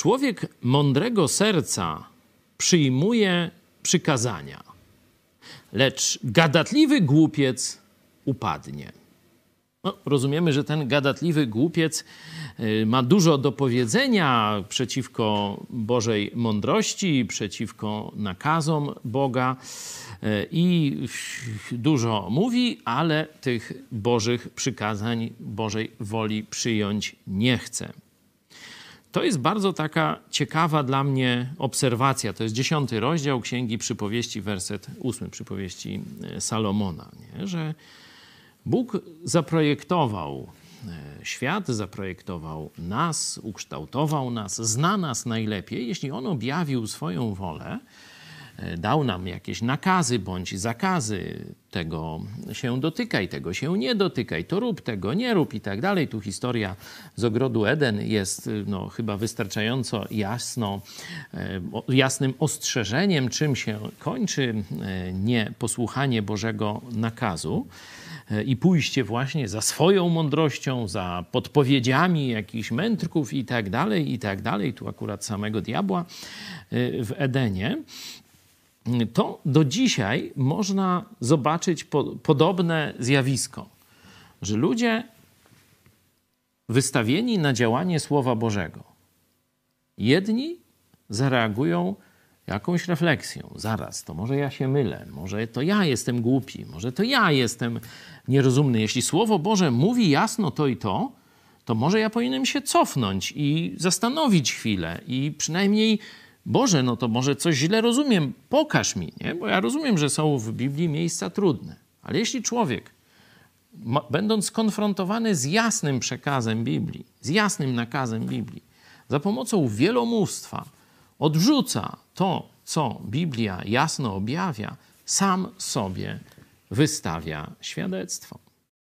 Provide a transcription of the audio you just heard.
Człowiek mądrego serca przyjmuje przykazania, lecz gadatliwy głupiec upadnie. No, rozumiemy, że ten gadatliwy głupiec y, ma dużo do powiedzenia przeciwko Bożej mądrości, przeciwko nakazom Boga y, i dużo mówi, ale tych Bożych przykazań, Bożej woli przyjąć nie chce. To jest bardzo taka ciekawa dla mnie obserwacja. To jest dziesiąty rozdział Księgi Przypowieści, werset ósmy Przypowieści y, Salomona, nie? że Bóg zaprojektował e, świat, zaprojektował nas, ukształtował nas, zna nas najlepiej. Jeśli On objawił swoją wolę, e, dał nam jakieś nakazy bądź zakazy, tego się dotykaj, tego się nie dotykaj, to rób, tego nie rób i tak dalej. Tu historia z ogrodu Eden jest no, chyba wystarczająco jasno, e, jasnym ostrzeżeniem, czym się kończy nieposłuchanie Bożego nakazu. I pójście właśnie za swoją mądrością, za podpowiedziami jakichś mędrków i tak dalej, i tak dalej, tu akurat samego diabła w Edenie, to do dzisiaj można zobaczyć po, podobne zjawisko, że ludzie wystawieni na działanie Słowa Bożego, jedni zareagują jakąś refleksją. Zaraz, to może ja się mylę, może to ja jestem głupi, może to ja jestem nierozumny. Jeśli Słowo Boże mówi jasno to i to, to może ja powinienem się cofnąć i zastanowić chwilę i przynajmniej Boże, no to może coś źle rozumiem, pokaż mi, nie? Bo ja rozumiem, że są w Biblii miejsca trudne. Ale jeśli człowiek, będąc skonfrontowany z jasnym przekazem Biblii, z jasnym nakazem Biblii, za pomocą wielomóstwa odrzuca to, co Biblia jasno objawia, sam sobie wystawia świadectwo.